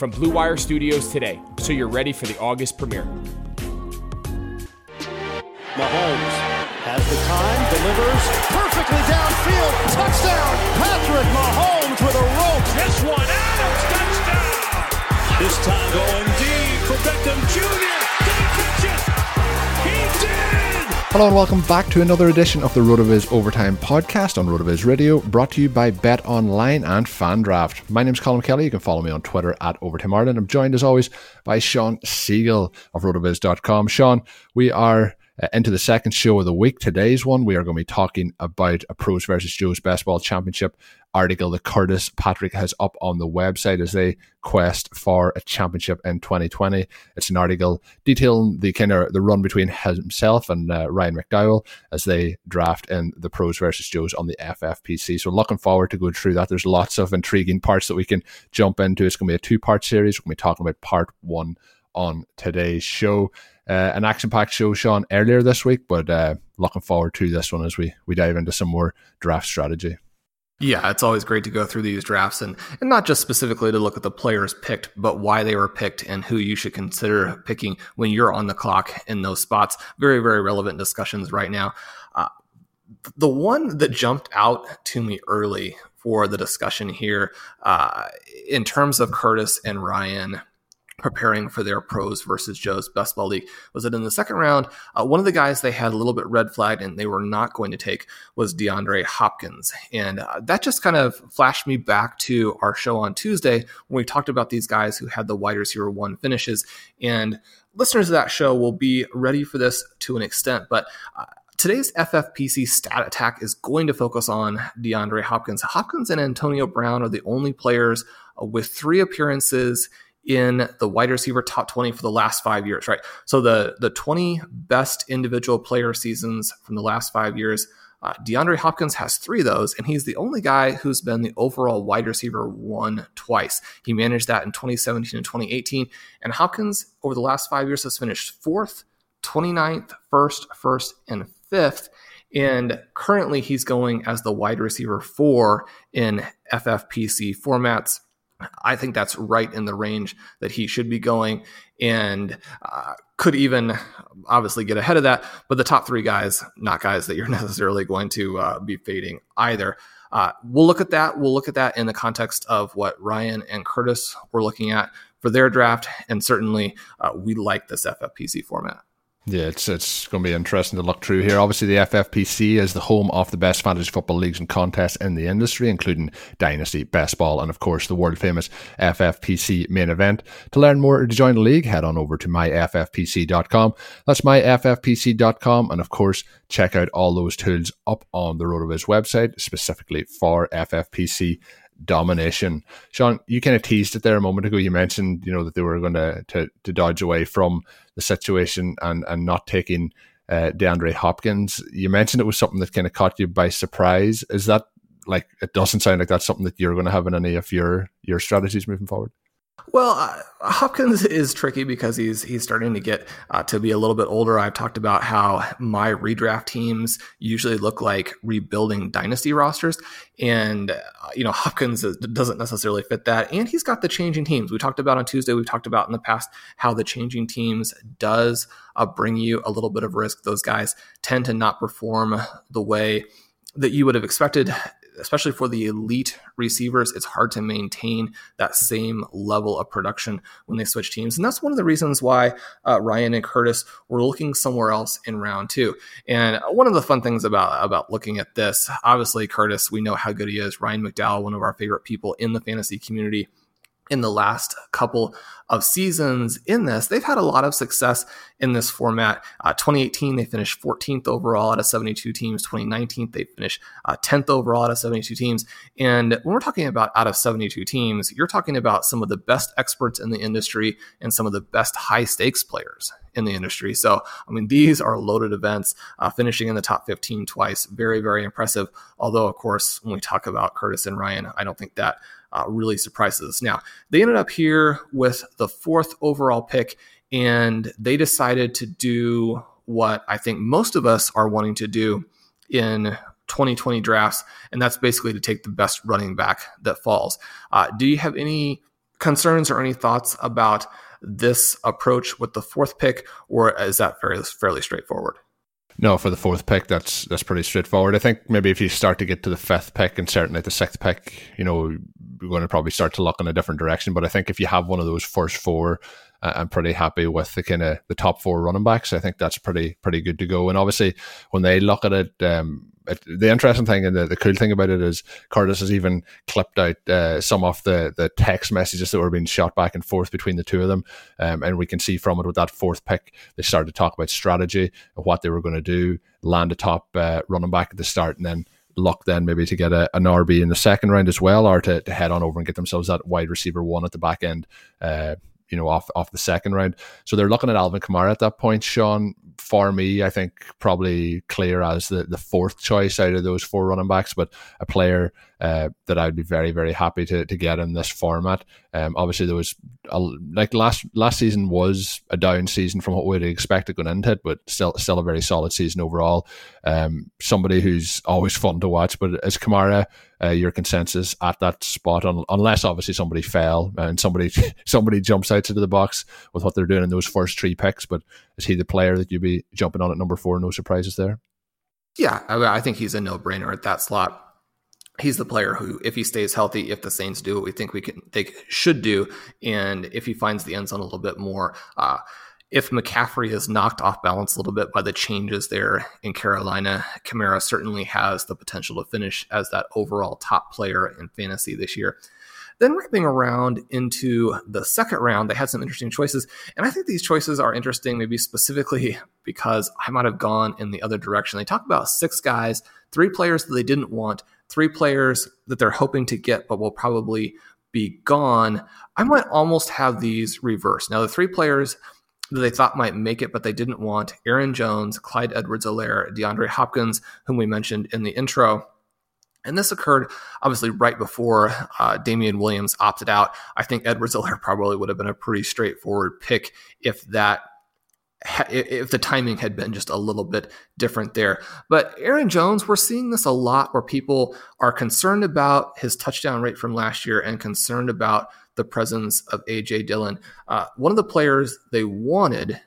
from Blue Wire Studios today so you're ready for the August premiere. Mahomes has the time, delivers perfectly downfield. Touchdown! Patrick Mahomes with a rope. This one, Adams, touchdown! This time going deep for Beckham Jr. Did he catch it? He did! Hello and welcome back to another edition of the RotoViz Overtime podcast on RotoViz Radio, brought to you by Bet Online and FanDraft. My name is Colm Kelly. You can follow me on Twitter at Overtime Ireland. I'm joined as always by Shawn Siegele of RotoViz.com. Shawn, we are uh, into the second show of the week. Today's one, we are going to be talking about a Pros versus Joe's Best Ball Championship article that Curtis Patrick has up on the website as they quest for a championship in 2020. It's an article detailing the kind of the run between himself and uh, Ryan McDowell as they draft in the Pros versus Joes on the FFPC. So looking forward to going through that. There's lots of intriguing parts that we can jump into. It's going to be a two part series. We're going to be talking about part one on today's show. Uh, an action-packed show, Shawn, earlier this week, but uh, looking forward to this one as we we dive into some more draft strategy. Yeah, it's always great to go through these drafts and, and not just specifically to look at the players picked, but why they were picked and who you should consider picking when you're on the clock in those spots. Very, very relevant discussions right now. Uh, the one that jumped out to me early for the discussion here, uh, in terms of Curtis and Ryan preparing for their pros versus Joe's best ball league was that in the second round, uh, one of the guys they had a little bit red flagged and they were not going to take was DeAndre Hopkins. And uh, that just kind of flashed me back to our show on Tuesday when we talked about these guys who had the wide receiver one finishes. And listeners of that show will be ready for this to an extent, but uh, Today's FFPC stat attack is going to focus on DeAndre Hopkins. Hopkins and Antonio Brown are the only players uh, with three appearances in the wide receiver top 20 for the last five years, right? So the the 20 best individual player seasons from the last five years, uh, DeAndre Hopkins has three of those, and he's the only guy who's been the overall wide receiver one twice. He managed that in 2017 and 2018. And Hopkins, over the last five years, has finished fourth, 29th, first, first, and fifth. And currently, he's going as the wide receiver four in FFPC formats. I think that's right in the range that he should be going and uh, could even obviously get ahead of that. But the top three guys, not guys that you're necessarily going to uh, be fading either. Uh, we'll look at that. We'll look at that in the context of what Ryan and Curtis were looking at for their draft. And certainly uh, we like this FFPC format. Yeah, it's it's going to be interesting to look through here. Obviously, the FFPC is the home of the best fantasy football leagues and contests in the industry, including Dynasty, Best Ball, and of course the world famous FFPC main event. To learn more or to join the league, head on over to myffpc.com. That's myffpc.com, and of course, check out all those tools up on the RotoViz website specifically for FFPC domination. Shawn, you kind of teased it there a moment ago. You mentioned, you know, that they were going to to, to dodge away from the situation and and not taking uh, DeAndre Hopkins. You mentioned it was something that kind of caught you by surprise. Is that like it doesn't sound like that's something that you're going to have in any of your your strategies moving forward? Well, uh, Hopkins is tricky because he's he's starting to get uh, to be a little bit older. I've talked about how my redraft teams usually look like rebuilding dynasty rosters, and uh, you know Hopkins doesn't necessarily fit that. And he's got the changing teams. We talked about on Tuesday. We've talked about in the past how the changing teams does uh, bring you a little bit of risk. Those guys tend to not perform the way that you would have expected especially for the elite receivers, it's hard to maintain that same level of production when they switch teams. And that's one of the reasons why uh, Ryan and Curtis were looking somewhere else in round two. And one of the fun things about, about looking at this, obviously, Curtis, we know how good he is. Ryan McDowell, one of our favorite people in the fantasy community in the last couple of seasons in this. They've had a lot of success in this format. Uh, 2018, they finished 14th overall out of 72 teams. 2019, they finished uh, 10th overall out of 72 teams. And when we're talking about out of 72 teams, you're talking about some of the best experts in the industry and some of the best high stakes players in the industry. So, I mean, these are loaded events, uh, finishing in the top 15 twice. Very, very impressive. Although, of course, when we talk about Curtis and Ryan, I don't think that uh, really surprises us. Now, they ended up here with the fourth overall pick, and they decided to do what I think most of us are wanting to do in 2020 drafts, and that's basically to take the best running back that falls. Uh, do you have any concerns or any thoughts about this approach with the fourth pick, or is that fairly, fairly straightforward? No, for the fourth pick, that's that's pretty straightforward. I think maybe if you start to get to the fifth pick and certainly the sixth pick, you know, you're going to probably start to look in a different direction. But I think if you have one of those first four, uh, I'm pretty happy with the kind of the top four running backs. I think that's pretty pretty good to go. And obviously, when they look at it, um, it, the interesting thing and the, the cool thing about it is Curtis has even clipped out uh, some of the, the text messages that were being shot back and forth between the two of them. Um, and we can see from it with that fourth pick, they started to talk about strategy of what they were going to do, land a top uh, running back at the start, and then luck then maybe to get a, an RB in the second round as well, or to, to head on over and get themselves that wide receiver one at the back end. Uh, you know, off off the second round. So they're looking at Alvin Kamara at that point. Shawn, for me, I think probably clear as the, the fourth choice out of those four running backs, but a player uh, that I'd be very very happy to, to get in this format. Um, obviously, there was a, like last last season was a down season from what we'd expected going into it, but still still a very solid season overall. Um, somebody who's always fun to watch, but is Kamara uh, your consensus at that spot? Un- unless obviously somebody fell and somebody somebody jumps outside of the box with what they're doing in those first three picks, but is he the player that you'd be jumping on at number four? No surprises there. Yeah, I, I think he's a no brainer at that slot he's the player who, if he stays healthy, if the Saints do what we think we can, they should do, and if he finds the end zone a little bit more, uh, if McCaffrey is knocked off balance a little bit by the changes there in Carolina, Kamara certainly has the potential to finish as that overall top player in fantasy this year. Then wrapping around into the second round, they had some interesting choices. And I think these choices are interesting, maybe specifically because I might have gone in the other direction. They talk about six guys, three players that they didn't want, three players that they're hoping to get, but will probably be gone. I might almost have these reversed. Now, the three players that they thought might make it, but they didn't want Aaron Jones, Clyde Edwards Helaire, DeAndre Hopkins, whom we mentioned in the intro. And this occurred obviously right before uh, Damien Williams opted out. I think Edwards Helaire probably would have been a pretty straightforward pick if that if the timing had been just a little bit different there. But Aaron Jones, we're seeing this a lot where people are concerned about his touchdown rate from last year and concerned about the presence of AJ Dillon. Uh, one of the players they wanted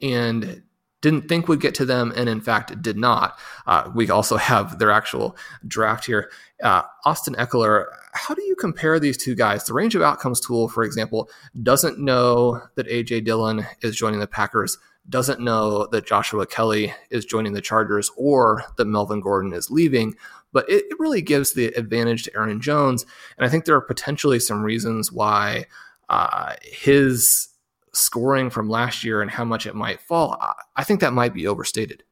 and didn't think would get to them, and in fact did not. Uh, we also have their actual draft here. Uh, Austin Ekeler, how do you compare these two guys? The range of outcomes tool, for example, doesn't know that AJ Dillon is joining the Packers doesn't know that Joshua Kelly is joining the Chargers or that Melvin Gordon is leaving, but it, it really gives the advantage to Aaron Jones. And I think there are potentially some reasons why uh, his scoring from last year and how much it might fall, I think that might be overstated.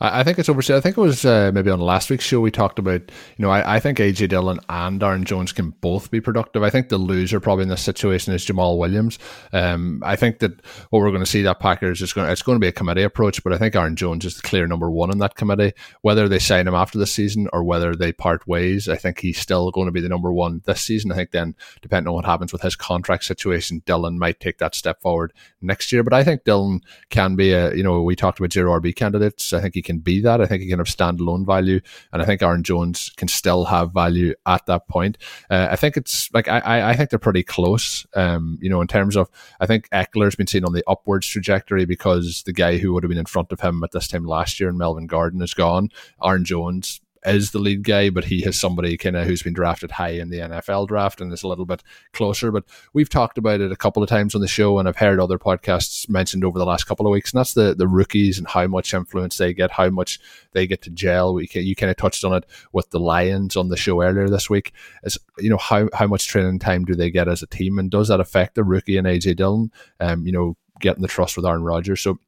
I think it's overstated. I think it was uh, maybe on last week's show we talked about, you know, I, I, think AJ Dillon and Aaron Jones can both be productive. I think the loser probably in this situation is Jamaal Williams. Um, I think that what we're going to see that Packers is going to, it's going to be a committee approach, but I think Aaron Jones is the clear number one in that committee. Whether they sign him after the season or whether they part ways, I think he's still going to be the number one this season. I think then, depending on what happens with his contract situation, Dillon might take that step forward next year. But I think Dillon can be a, you know, we talked about zero RB candidates. I think he can be that. I think he can have standalone value, and I think Aaron Jones can still have value at that point. Uh, I think it's like I, I think they're pretty close. Um, you know, in terms of I think Ekeler's been seen on the upwards trajectory because the guy who would have been in front of him at this time last year, in Melvin Gordon is gone. Aaron Jones is the lead guy, but he has somebody kind of who's been drafted high in the NFL draft and is a little bit closer. But we've talked about it a couple of times on the show, and I've heard other podcasts mentioned over the last couple of weeks, and that's the the rookies and how much influence they get, how much they get to gel. We you kind of touched on it with the Lions on the show earlier this week. Is you know how how much training time do they get as a team, and does that affect the rookie and AJ Dillon? Um, you know, getting the trust with Aaron Rodgers. So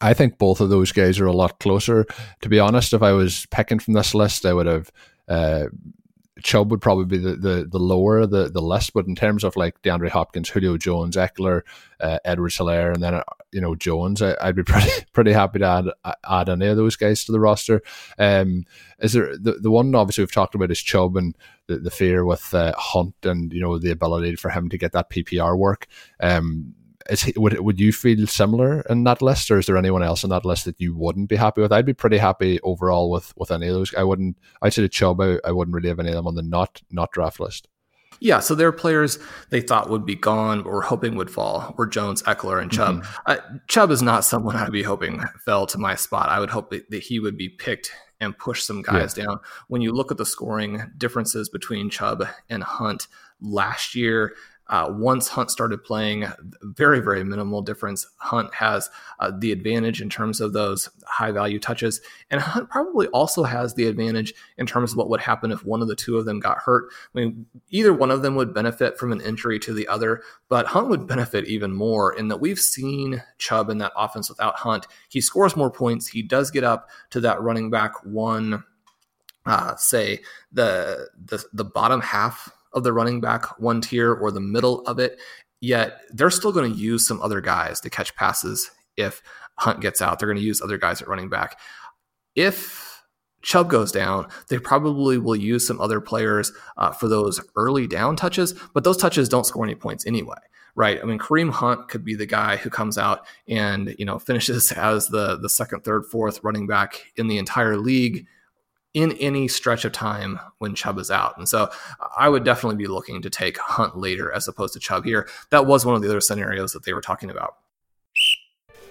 I think both of those guys are a lot closer. To be honest, if I was picking from this list, I would have uh, Chubb would probably be the, the, the lower the, the list, but in terms of like DeAndre Hopkins, Julio Jones, Ekeler, uh, Edwards Helaire, and then uh, you know Jones, I, would be pretty pretty happy to add add any of those guys to the roster. Um, is there the, the one obviously we've talked about is Chubb and the, the fear with uh, Hunt and you know the ability for him to get that PPR work. Um, is he, would would you feel similar in that list, or is there anyone else in that list that you wouldn't be happy with? I'd be pretty happy overall with with any of those. I wouldn't. I'd say Chubb. I, I wouldn't really have any of them on the not not draft list. Yeah, so there are players they thought would be gone or hoping would fall were Jones, Ekeler, and Chubb. Mm-hmm. Uh, Chubb is not someone I'd be hoping fell to my spot. I would hope that, that he would be picked and push some guys yeah. down. When you look at the scoring differences between Chubb and Hunt last year, uh, once Hunt started playing, very, very minimal difference. Hunt has uh, the advantage in terms of those high value touches. And Hunt probably also has the advantage in terms of what would happen if one of the two of them got hurt. I mean, either one of them would benefit from an injury to the other, but Hunt would benefit even more in that we've seen Chubb in that offense without Hunt. He scores more points. He does get up to that running back one. Uh, say the the the bottom half of the running back one tier or the middle of it. Yet they're still going to use some other guys to catch passes if Hunt gets out. They're going to use other guys at running back. If Chubb goes down, they probably will use some other players uh, for those early down touches, but those touches don't score any points anyway right? I mean, Kareem Hunt could be the guy who comes out and you know finishes as the the second, third, fourth running back in the entire league in any stretch of time when Chubb is out. And so I would definitely be looking to take Hunt later as opposed to Chubb here. That was one of the other scenarios that they were talking about.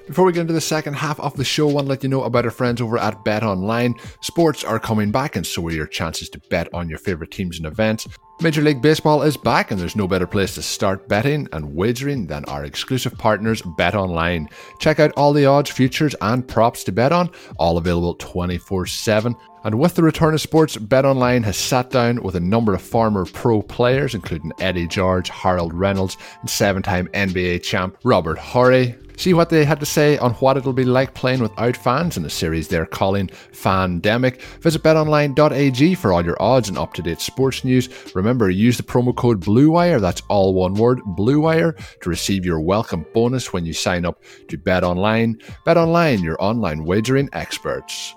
Before we get into the second half of the show, I want to let you know about our friends over at Bet Online. Sports are coming back, and so are your chances to bet on your favorite teams and events. Major League Baseball is back, and there's no better place to start betting and wagering than our exclusive partners, Bet Online. Check out all the odds, futures, and props to bet on, all available 24 7. And with the return of sports, BetOnline has sat down with a number of former pro players, including Eddie George, Harold Reynolds, and seven time NBA champ Robert Horry. See what they had to say on what it'll be like playing without fans in a series they're calling Fandemic. Visit betonline.ag for all your odds and up to date sports news. Remember, use the promo code BLUEWIRE, that's all one word, BLUEWIRE, to receive your welcome bonus when you sign up to BetOnline. BetOnline, your online wagering experts.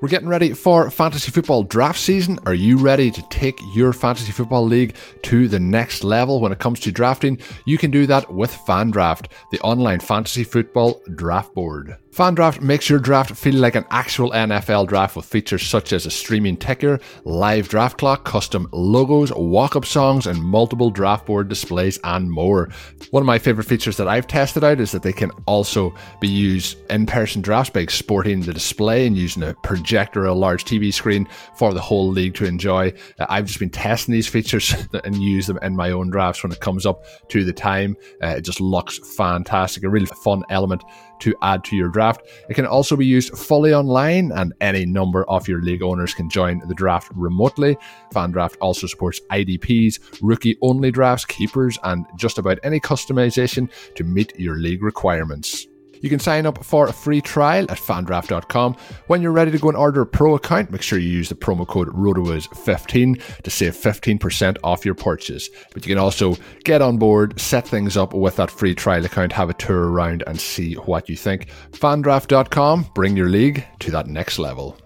We're getting ready for fantasy football draft season. Are you ready to take your fantasy football league to the next level when it comes to drafting? You can do that with FanDraft, the online fantasy football draft board. FanDraft makes your draft feel like an actual NFL draft with features such as a streaming ticker, live draft clock, custom logos, walk up songs, and multiple draft board displays and more. One of my favorite features that I've tested out is that they can also be used in person drafts by exporting the display and using a projector or a large TV screen for the whole league to enjoy. Uh, I've just been testing these features and use them in my own drafts when it comes up to the time. Uh, it just looks fantastic, a really fun element to add to your draft. It can also be used fully online, and any number of your league owners can join the draft remotely. FanDraft also supports IDPs, rookie only drafts, keepers, and just about any customization to meet your league requirements. You can sign up for a free trial at fandraft.com. When you're ready to go and order a pro account, make sure you use the promo code RotoViz15 to save 15% off your purchase. But you can also get on board, set things up with that free trial account, have a tour around and see what you think. Fandraft.com, bring your league to that next level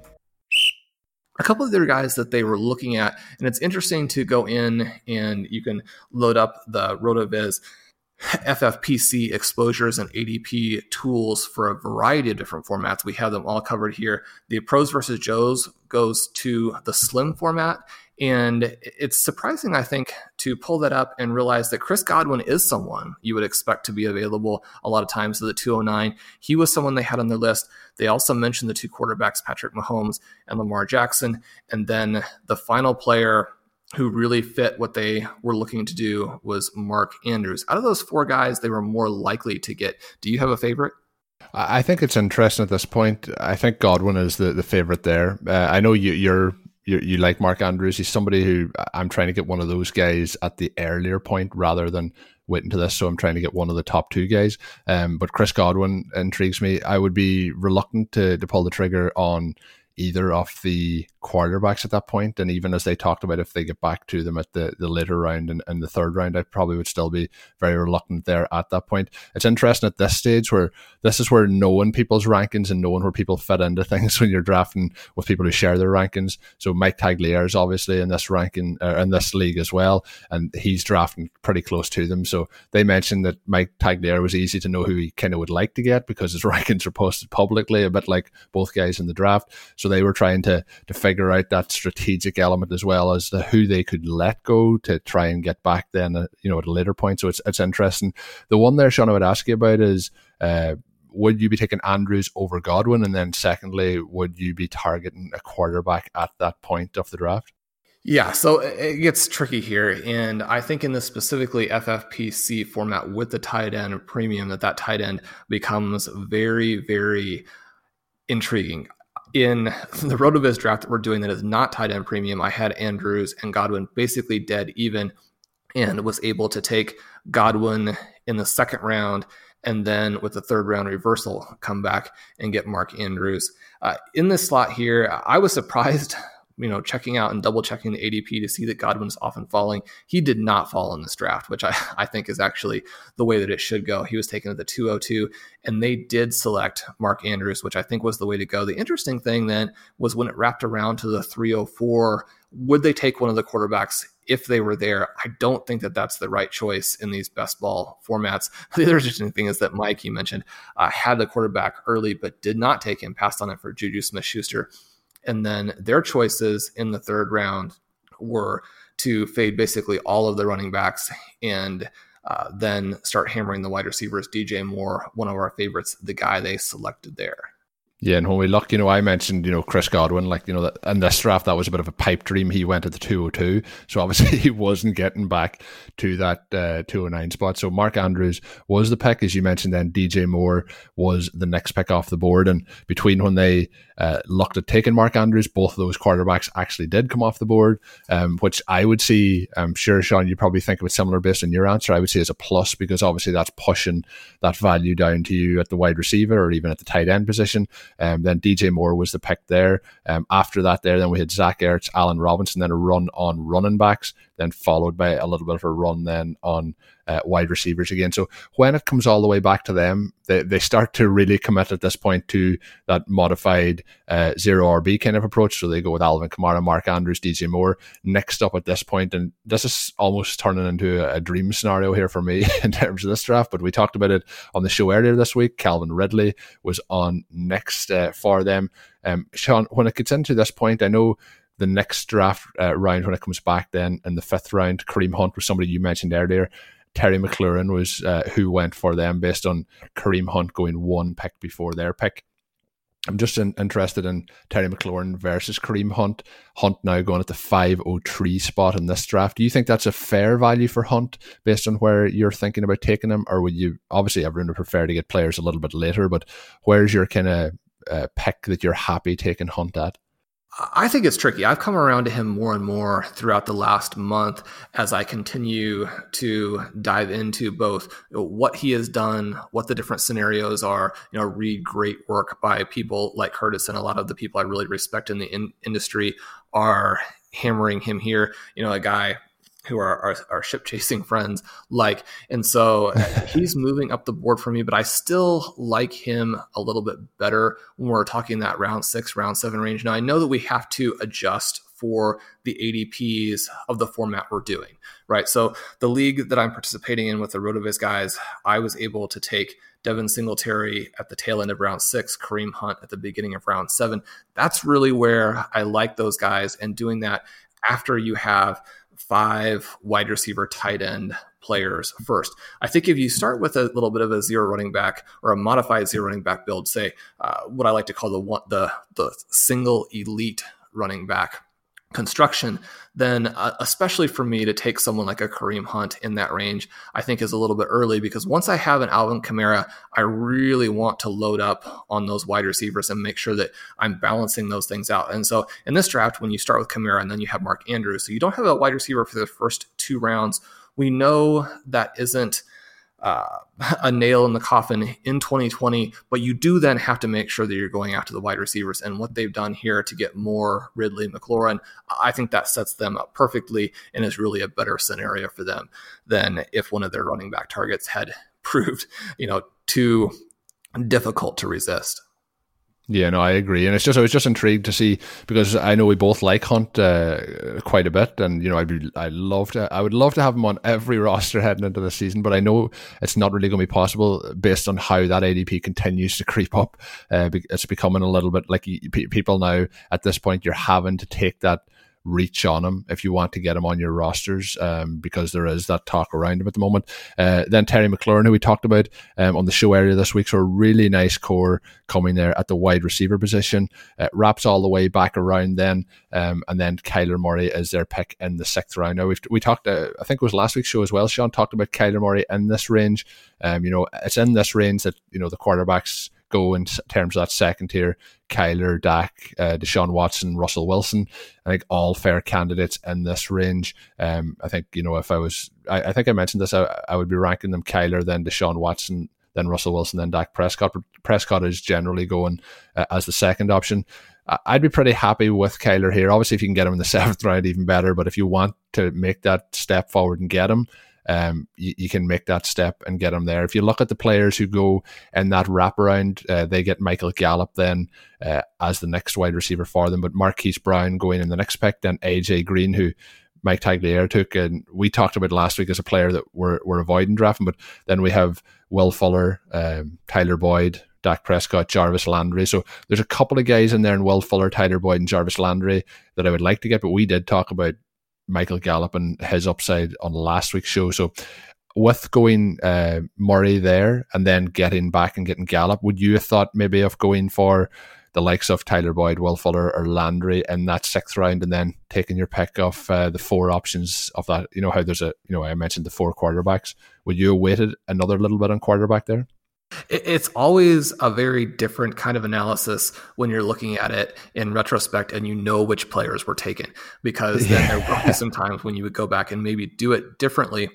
a couple of other guys that they were looking at, and it's interesting to go in and you can load up the RotoViz FFPC exposures and ADP tools for a variety of different formats. We have them all covered here. The Pros versus Joes goes to the slim format. And it's surprising, I think, to pull that up and realize that Chris Godwin is someone you would expect to be available a lot of times to the 209. He was someone they had on their list. They also mentioned the two quarterbacks, Patrick Mahomes and Lamar Jackson. And then the final player who really fit what they were looking to do was Mark Andrews. Out of those four guys, they were more likely to get. Do you have a favorite? I think it's interesting at this point. I think Godwin is the, the favorite there. Uh, I know you, you're you, you like Mark Andrews. He's somebody who I'm trying to get one of those guys at the earlier point rather than waiting to this. So I'm trying to get one of the top two guys. Um, but Chris Godwin intrigues me. I would be reluctant to, to pull the trigger on either of the quarterbacks at that point. And even as they talked about if they get back to them at the, the later round and, and the third round, I probably would still be very reluctant there at that point. It's interesting at this stage where this is where knowing people's rankings and knowing where people fit into things when you're drafting with people who share their rankings. So Mike Tagliere is obviously in this ranking uh, in this league as well, and he's drafting pretty close to them. So they mentioned that Mike Tagliere was easy to know who he kind of would like to get because his rankings are posted publicly, a bit like both guys in the draft. So they were trying to to figure out that strategic element as well as the who they could let go to try and get back then, uh, you know, at a later point. So it's it's interesting. The one there, Shawn, I would ask you about is. Uh, would you be taking Andrews over Godwin? And then, secondly, would you be targeting a quarterback at that point of the draft? Yeah, so it gets tricky here, and I think in this specifically FFPC format with the tight end premium, that that tight end becomes very, very intriguing. In the RotoViz draft that we're doing that is not tight end premium, I had Andrews and Godwin basically dead even, and was able to take Godwin in the second round and then with the third round reversal, come back and get Mark Andrews. Uh, in this slot here, I was surprised, you know, checking out and double checking the ADP to see that Godwin's often falling. He did not fall in this draft, which I, I think is actually the way that it should go. He was taken at the 202, and they did select Mark Andrews, which I think was the way to go. The interesting thing then was when it wrapped around to the 304, would they take one of the quarterbacks if they were there. I don't think that that's the right choice in these best ball formats. The other interesting thing is that Mike, you mentioned, uh, had the quarterback early, but did not take him, passed on it for Juju Smith Schuster. And then their choices in the third round were to fade basically all of the running backs and uh, then start hammering the wide receivers. DJ Moore, one of our favorites, the guy they selected there. Yeah, and when we look, you know, I mentioned, you know, Chris Godwin, like, you know, that in this draft, that was a bit of a pipe dream. He went at the 202. So obviously he wasn't getting back to that uh, 209 spot. So Mark Andrews was the pick, as you mentioned, then DJ Moore was the next pick off the board. And between when they uh, looked at taking Mark Andrews, both of those quarterbacks actually did come off the board, um, which I would see, I'm sure, Shawn, you probably think of it similar based on your answer. I would say as a plus because obviously that's pushing that value down to you at the wide receiver or even at the tight end position. Um, then DJ Moore was the pick there. Um, after that, there, then we had Zach Ertz, Allen Robinson, then a run on running backs, then followed by a little bit of a run then on uh, wide receivers again. So when it comes all the way back to them, they, they start to really commit at this point to that modified uh, zero RB kind of approach. So they go with Alvin Kamara, Mark Andrews, DJ Moore next up at this point, and this is almost turning into a, a dream scenario here for me in terms of this draft. But we talked about it on the show earlier this week. Calvin Ridley was on next uh, for them. Um, Shawn, when it gets into this point, I know the next draft uh, round when it comes back then in the fifth round, Kareem Hunt was somebody you mentioned earlier. Terry McLaurin was uh, who went for them based on Kareem Hunt going one pick before their pick. I'm just in, interested in Terry McLaurin versus Kareem Hunt. Hunt now going at the 503 spot in this draft. Do you think that's a fair value for Hunt based on where you're thinking about taking him? Or would you, obviously, everyone would prefer to get players a little bit later, but where's your kind of uh, pick that you're happy taking Hunt at? I think it's tricky. I've come around to him more and more throughout the last month as I continue to dive into both what he has done, what the different scenarios are, you know, read great work by people like Curtis and a lot of the people I really respect in the in- industry are hammering him here. You know, a guy who are our, our ship chasing friends like and so uh, he's moving up the board for me but i still like him a little bit better when we're talking that round six round seven range now i know that we have to adjust for the adps of the format we're doing right so the league that i'm participating in with the rotoviz guys i was able to take Devin Singletary at the tail end of round six, Kareem Hunt at the beginning of round seven. That's really where I like those guys. And doing that after you have five wide receiver tight end players first. I think if you start with a little bit of a zero running back or a modified zero running back build, say uh, what I like to call the one, the the single elite running back construction, then uh, especially for me to take someone like a Kareem Hunt in that range, I think is a little bit early because once I have an Alvin Kamara, I really want to load up on those wide receivers and make sure that I'm balancing those things out. And so in this draft, when you start with Kamara and then you have Mark Andrews, so you don't have a wide receiver for the first two rounds, we know that isn't uh, a nail in the coffin in 2020, but you do then have to make sure that you're going after the wide receivers. And what they've done here to get more Ridley McLaurin, I think that sets them up perfectly and is really a better scenario for them than if one of their running back targets had proved, you know, too difficult to resist. Yeah, no, I agree, and it's just I was just intrigued to see because I know we both like Hunt uh, quite a bit, and you know I'd be I love to I would love to have him on every roster heading into the season, but I know it's not really going to be possible based on how that ADP continues to creep up. Uh, it's becoming a little bit like people now at this point you're having to take that reach on him if you want to get him on your rosters um, because there is that talk around him at the moment. Uh, then Terry McLaurin, who we talked about um, on the show area this week, so a really nice core coming there at the wide receiver position. Uh, wraps all the way back around then, um, and then Kyler Murray is their pick in the sixth round. Now we've we talked, uh, I think it was last week's show as well. Shawn talked about Kyler Murray in this range. Um, you know, it's in this range that you know the quarterbacks go in terms of that second tier. Kyler, Dak, uh, Deshaun Watson, Russell Wilson. I think all fair candidates in this range. Um, I think you know if I was, I, I think I mentioned this. I, I, would be ranking them Kyler, then Deshaun Watson, then Russell Wilson, then Dak Prescott. Prescott is generally going uh, as the second option. I'd be pretty happy with Kyler here. Obviously, if you can get him in the seventh round, even better. But if you want to make that step forward and get him, um, you, you, can make that step and get them there. If you look at the players who go in that wraparound, uh, they get Michael Gallup then uh, as the next wide receiver for them, but Marquise Brown going in the next pick, then AJ Green, who Mike Tagliere took, and we talked about last week as a player that we're, we're avoiding drafting, but then we have Will Fuller, um, Tyler Boyd, Dak Prescott, Jarvis Landry. So there's a couple of guys in there in Will Fuller, Tyler Boyd, and Jarvis Landry that I would like to get, but we did talk about Michael Gallup and his upside on last week's show. So with going uh, Murray there and then getting back and getting Gallup, would you have thought maybe of going for the likes of Tyler Boyd, Will Fuller, or Landry in that sixth round, and then taking your pick of uh, the four options of that? You know how there's a you know I mentioned the four quarterbacks. Would you have waited another little bit on quarterback there? It's always a very different kind of analysis when you're looking at it in retrospect and you know which players were taken because then yeah. there will be some times when you would go back and maybe do it differently.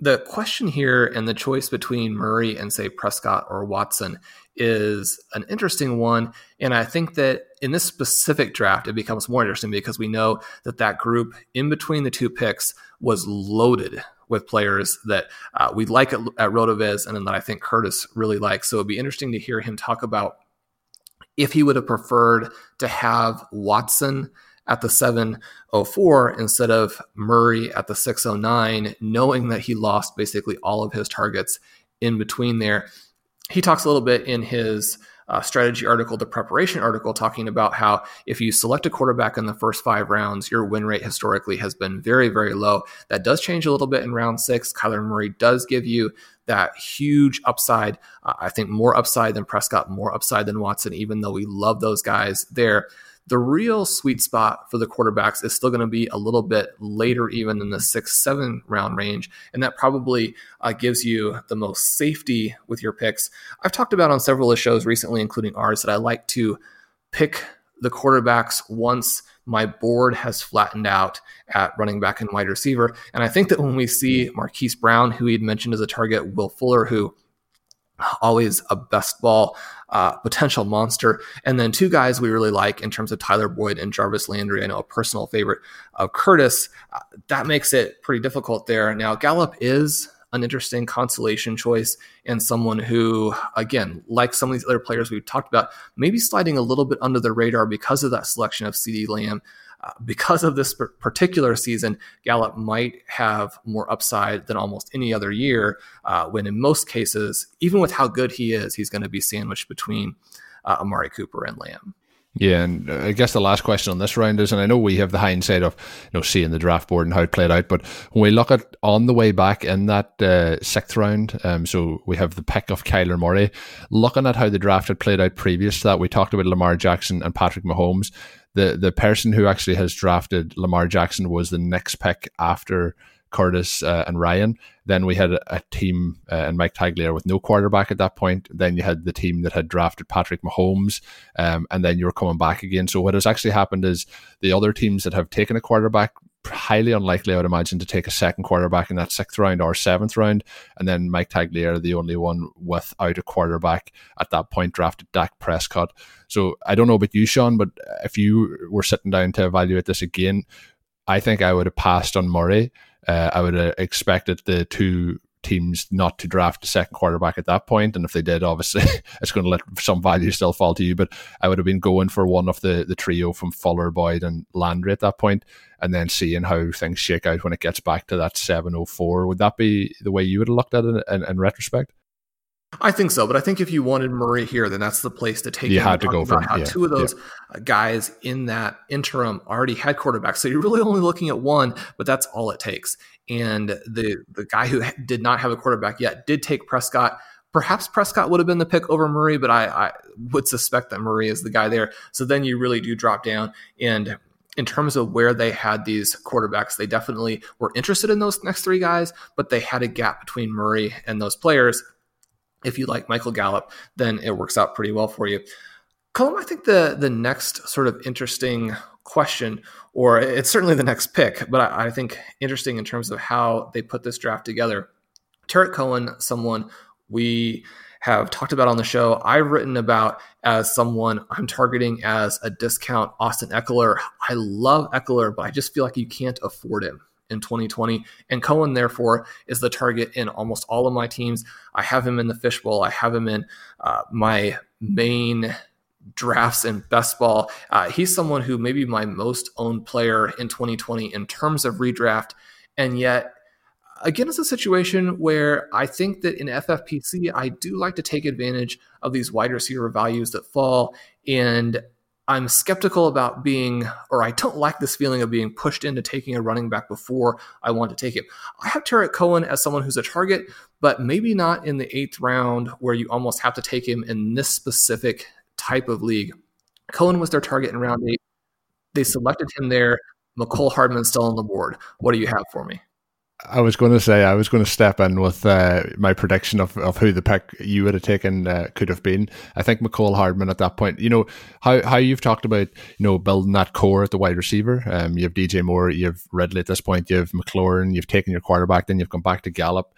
The question here and the choice between Murray and, say, Prescott or Watson is an interesting one. And I think that in this specific draft, it becomes more interesting because we know that that group in between the two picks was loaded with players that uh, we like at, at RotoViz and then that I think Curtis really likes. So it'd be interesting to hear him talk about if he would have preferred to have Watson at the 704 instead of Murray at the 609, knowing that he lost basically all of his targets in between there. He talks a little bit in his uh, strategy article, the preparation article, talking about how if you select a quarterback in the first five rounds, your win rate historically has been very, very low. That does change a little bit in round six. Kyler Murray does give you that huge upside. Uh, I think more upside than Prescott, more upside than Watson, even though we love those guys there. The real sweet spot for the quarterbacks is still going to be a little bit later, even in the six, seven round range. And that probably uh, gives you the most safety with your picks. I've talked about on several of the shows recently, including ours, that I like to pick the quarterbacks once my board has flattened out at running back and wide receiver. And I think that when we see Marquise Brown, who he had mentioned as a target, Will Fuller, who always a best ball uh, potential monster. And then two guys we really like in terms of Tyler Boyd and Jarvis Landry. I know a personal favorite of Curtis. Uh, that makes it pretty difficult there. Now, Gallup is an interesting consolation choice and someone who, again, like some of these other players we've talked about, maybe sliding a little bit under the radar because of that selection of CeeDee Lamb because of this particular season, Gallup might have more upside than almost any other year. Uh, when in most cases, even with how good he is, he's going to be sandwiched between uh, Amari Cooper and Lamb. Yeah, and I guess the last question on this round is, and I know we have the hindsight of you know seeing the draft board and how it played out, but when we look at on the way back in that uh, sixth round, um, so we have the pick of Kyler Murray. Looking at how the draft had played out previous to that, we talked about Lamar Jackson and Patrick Mahomes the the person who actually has drafted Lamar Jackson was the next pick after Curtis uh, and Ryan. Then we had a, a team uh, and Mike Tagliere with no quarterback at that point. Then you had the team that had drafted Patrick Mahomes, um, and then you were coming back again. So what has actually happened is the other teams that have taken a quarterback highly unlikely, I would imagine, to take a second quarterback in that sixth round or seventh round. And then Mike Tagliere, the only one without a quarterback at that point, drafted Dak Prescott. So I don't know about you, Shawn, but if you were sitting down to evaluate this again, I think I would have passed on Murray. Uh, I would have expected the two teams not to draft a second quarterback at that. And if they did, obviously, it's going to let some value still fall to you. But I would have been going for one of the, the trio from Fuller, Boyd, and Landry at that point, and then seeing how things shake out when it gets back to that 704. Would that be the way you would have looked at it in, in, retrospect? I think so, but I think if you wanted Murray here, then that's the place to take. You him. had to go for how yeah, two of those yeah. guys in that interim already had quarterbacks, so you're really only looking at one, but that's all it takes. And the the guy who did not have a quarterback yet did take Prescott. Perhaps Prescott would have been the pick over Murray, but I, I would suspect that Murray is the guy there. So then you really do drop down and in terms of where they had these quarterbacks, they definitely were interested in those next three guys, but they had a gap between Murray and those players if you like Michael Gallup, then it works out pretty well for you. Colm, I think the the next sort of interesting question, or it's certainly the next pick, but I, I think interesting in terms of how they put this draft together. Tarik Cohen, someone we have talked about on the show, I've written about as someone I'm targeting as a discount Austin Ekeler. I love Ekeler, but I just feel like you can't afford him in 2020. And Cohen, therefore, is the target in almost all of my teams. I have him in the fishbowl. I have him in uh, my main drafts and best ball. Uh, he's someone who may be my most owned player in 2020 in terms of redraft. And yet, again, it's a situation where I think that in FFPC, I do like to take advantage of these wide receiver values that fall. And I'm skeptical about being, or I don't like this feeling of being pushed into taking a running back before I want to take it. I have Tarik Cohen as someone who's a target, but maybe not in the eighth round where you almost have to take him in this specific type of league. Cohen was their target in round eight. They selected him there. Mecole Hardman still on the board. What do you have for me? I was going to say I was going to step in with uh, my prediction of, of who the pick you would have taken uh, could have been. I think Mecole Hardman at that point. You know how how you've talked about you know building that core at the wide receiver. Um, you have DJ Moore, you have Ridley at this point, you have McLaurin, you've taken your quarterback, then you've gone back to Gallup.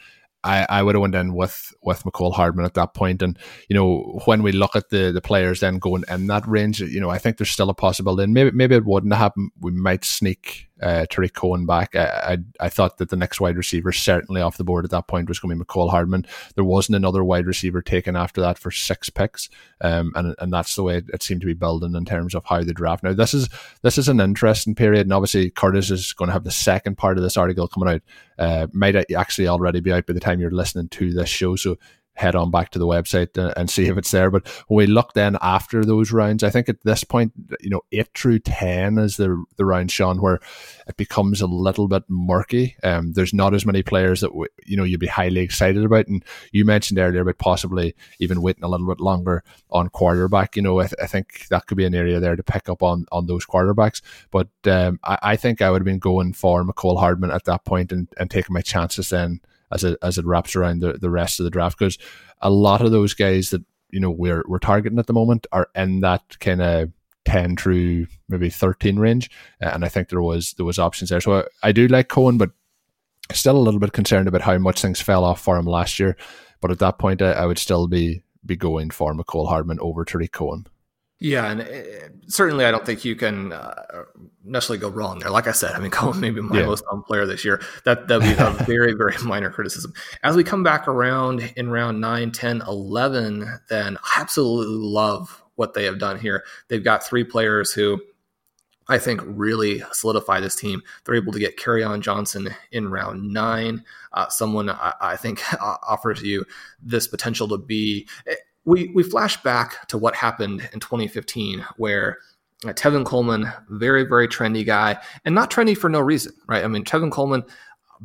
I, I would have went in with with Mecole Hardman at that point. And you know, when we look at the the players then going in that range, you know, I think there's still a possibility. And maybe maybe it wouldn't happen. We might sneak uh, Tarik Cohen back. I, I, I thought that the next wide receiver certainly off the board at that point was going to be Mecole Hardman. There wasn't another wide receiver taken after that for six picks, um, and and that's the way it, it seemed to be building in terms of how the draft. Now this is this is an interesting period, and obviously Curtis is going to have the second part of this article coming out. Uh, might actually already be out by the time you're listening to this show, so head on back to the website and see if it's there. But when we look then after those rounds, I think at this point, you know, eight through ten is the the round, Shawn, where it becomes a little bit murky. Um, there's not as many players that w- you know you'd be highly excited about. And you mentioned earlier about possibly even waiting a little bit longer on quarterback. You know, I, th- I think that could be an area there to pick up on on those quarterbacks. But um, I, I think I would have been going for Mecole Hardman at that point and, and taking my chances then as it as it wraps around the, the rest of the draft because a lot of those guys that you know we're we're targeting at the moment are in that kind of 10 through maybe 13 range and I think there was there was options there. So I, I, do like Cohen but still a little bit concerned about how much things fell off for him last year. But at that point I, I would still be be going for Mecole Hardman over Tarik Cohen yeah, and it, uh, certainly I don't think you can uh, necessarily go wrong there. Like I said, I mean, Cohen may be my yeah. most fun player this year. That that would be a very, very minor criticism. As we come back around in round 9, 10, 11, then I absolutely love what they have done here. They've got three players who I think really solidify this team. They're able to get Kerryon Johnson in round nine, uh, someone I, I think offers you this potential to be we we flash back to what happened in 2015, where uh, Tevin Coleman, very very trendy guy, and not trendy for no reason, right? I mean, Tevin Coleman,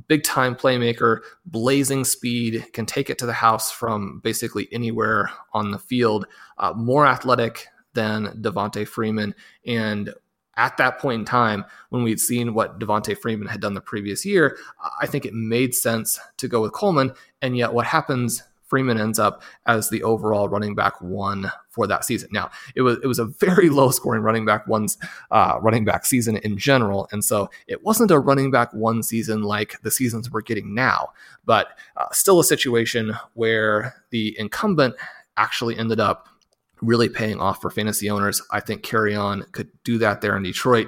big time playmaker, blazing speed, can take it to the house from basically anywhere on the field. Uh, more athletic than Devonta Freeman, and at that point in time, when we'd seen what Devonta Freeman had done the previous year, I think it made sense to go with Coleman. And yet, what happens Freeman ends up as the overall running back one for that season. Now, it was it was a very low scoring running back one's uh, running back season in general, and so it wasn't a running back one season like the seasons we're getting now, but uh, still a situation where the incumbent actually ended up really paying off for fantasy owners. I think Kerryon could do that there in Detroit.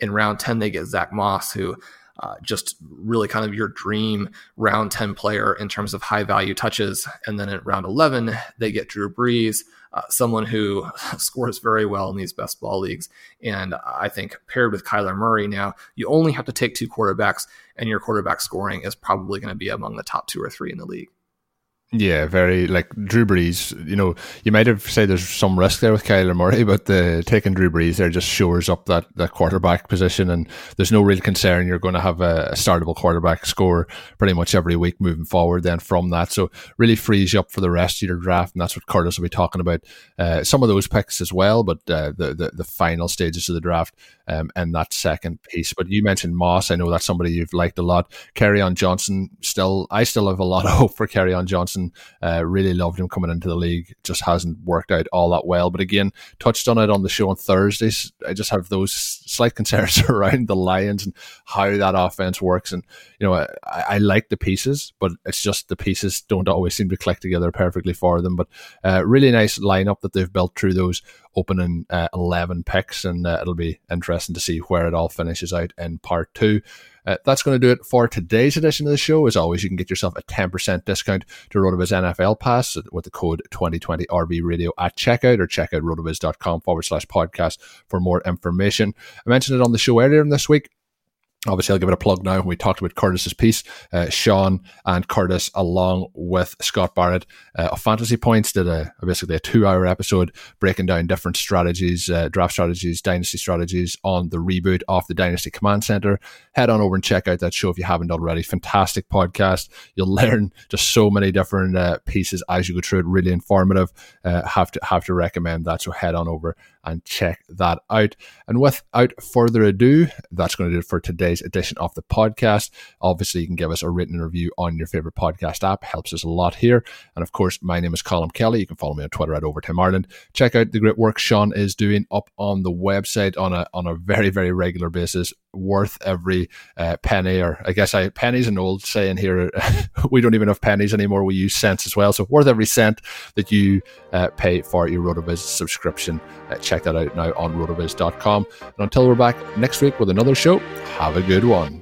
In round 10, they get Zack Moss, who uh, just really kind of your dream round 10 player in terms of high value touches. And then at round 11, they get Drew Brees, uh, someone who scores very well in these best ball leagues. And I think paired with Kyler Murray now, you only have to take two quarterbacks, and your quarterback scoring is probably going to be among the top two or three in the league. Yeah, very like Drew Brees. You know, you might have said there's some risk there with Kyler Murray, but the taking Drew Brees there just shores up that, that quarterback position, and there's no real concern you're going to have a, a startable quarterback score pretty much every week moving forward. Then from that, so really frees you up for the rest of your draft, and that's what Curtis will be talking about. Uh, some of those picks as well, but uh, the, the the final stages of the draft um, and that second piece. But you mentioned Moss. I know that's somebody you've liked a lot. Carry Kerryon Johnson. Still, I still have a lot of hope for Carry Kerryon Johnson. Uh, really loved him coming into the league. Just hasn't worked out all that well. But again, touched on it on the show on Thursdays. I just have those slight concerns around the Lions and how that offense works. And you know, I, I like the pieces, but it's just the pieces don't always seem to click together perfectly for them. But uh, really nice lineup that they've built through those opening uh, 11 picks, and uh, it'll be interesting to see where it all finishes out in part two. Uh, that's going to do it for today's edition of the show. As always, you can get yourself a 10% discount to RotoViz NFL Pass with the code 2020 RV Radio at checkout or check out rotoviz.com forward slash podcast for more information. I mentioned it on the show earlier in this week. Obviously, I'll give it a plug now. We talked about Curtis's piece. Uh, Shawn and Curtis, along with Scott Barrett uh, of Fantasy Points, did a basically a two-hour episode breaking down different strategies, uh, draft strategies, dynasty strategies on the reboot of the Dynasty Command Center. Head on over and check out that show if you haven't already. Fantastic podcast. You'll learn just so many different uh, pieces as you go through it. Really informative. Uh, have to have to recommend that. So head on over and check that out. And without further ado, that's going to do it for today's edition of the podcast. Obviously, you can give us a written review on your favorite podcast app, helps us a lot here. And of course, my name is Colm Kelly. You can follow me on Twitter at Overtime Ireland. Check out the great work Shawn is doing up on the website on a on a very very regular basis. Worth every uh, penny, or I guess I pennies an old saying here. we don't even have pennies anymore. We use cents as well. So worth every cent that you uh, pay for your RotoViz subscription. Uh, check that out now on rotoviz.com. And until we're back next week with another show, have a good one.